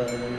Bye.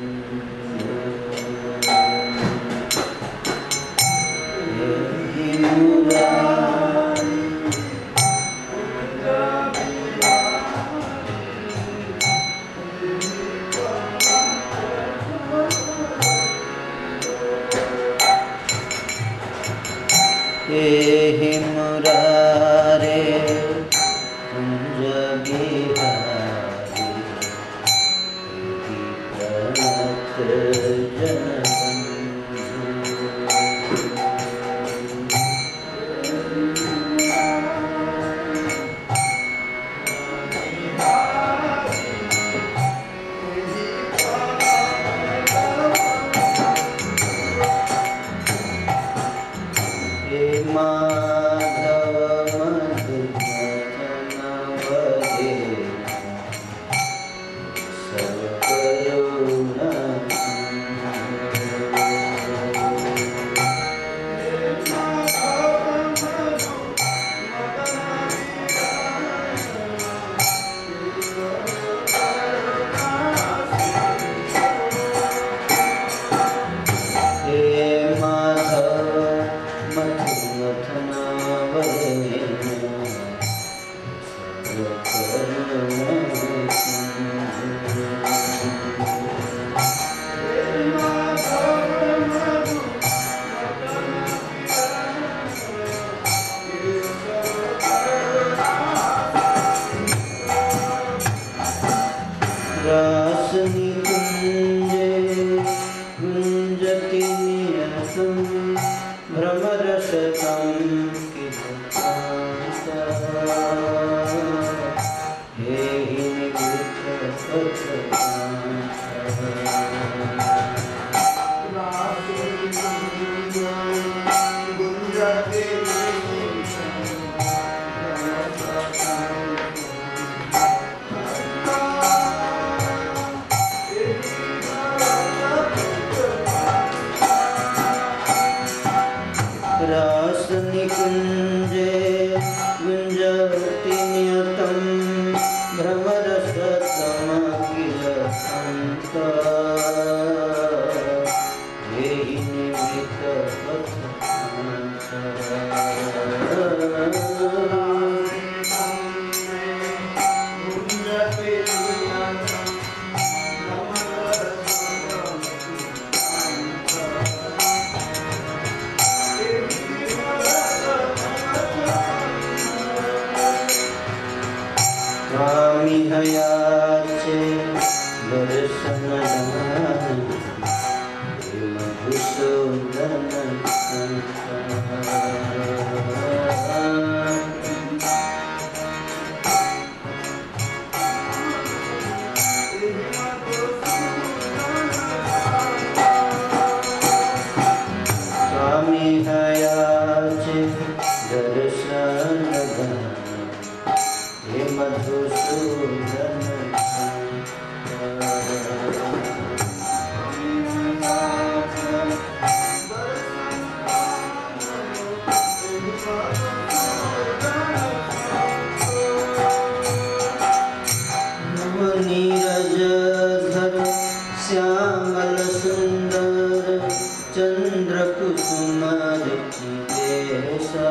रख कुमार की देहसा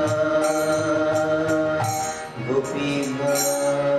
गोपी गाभिका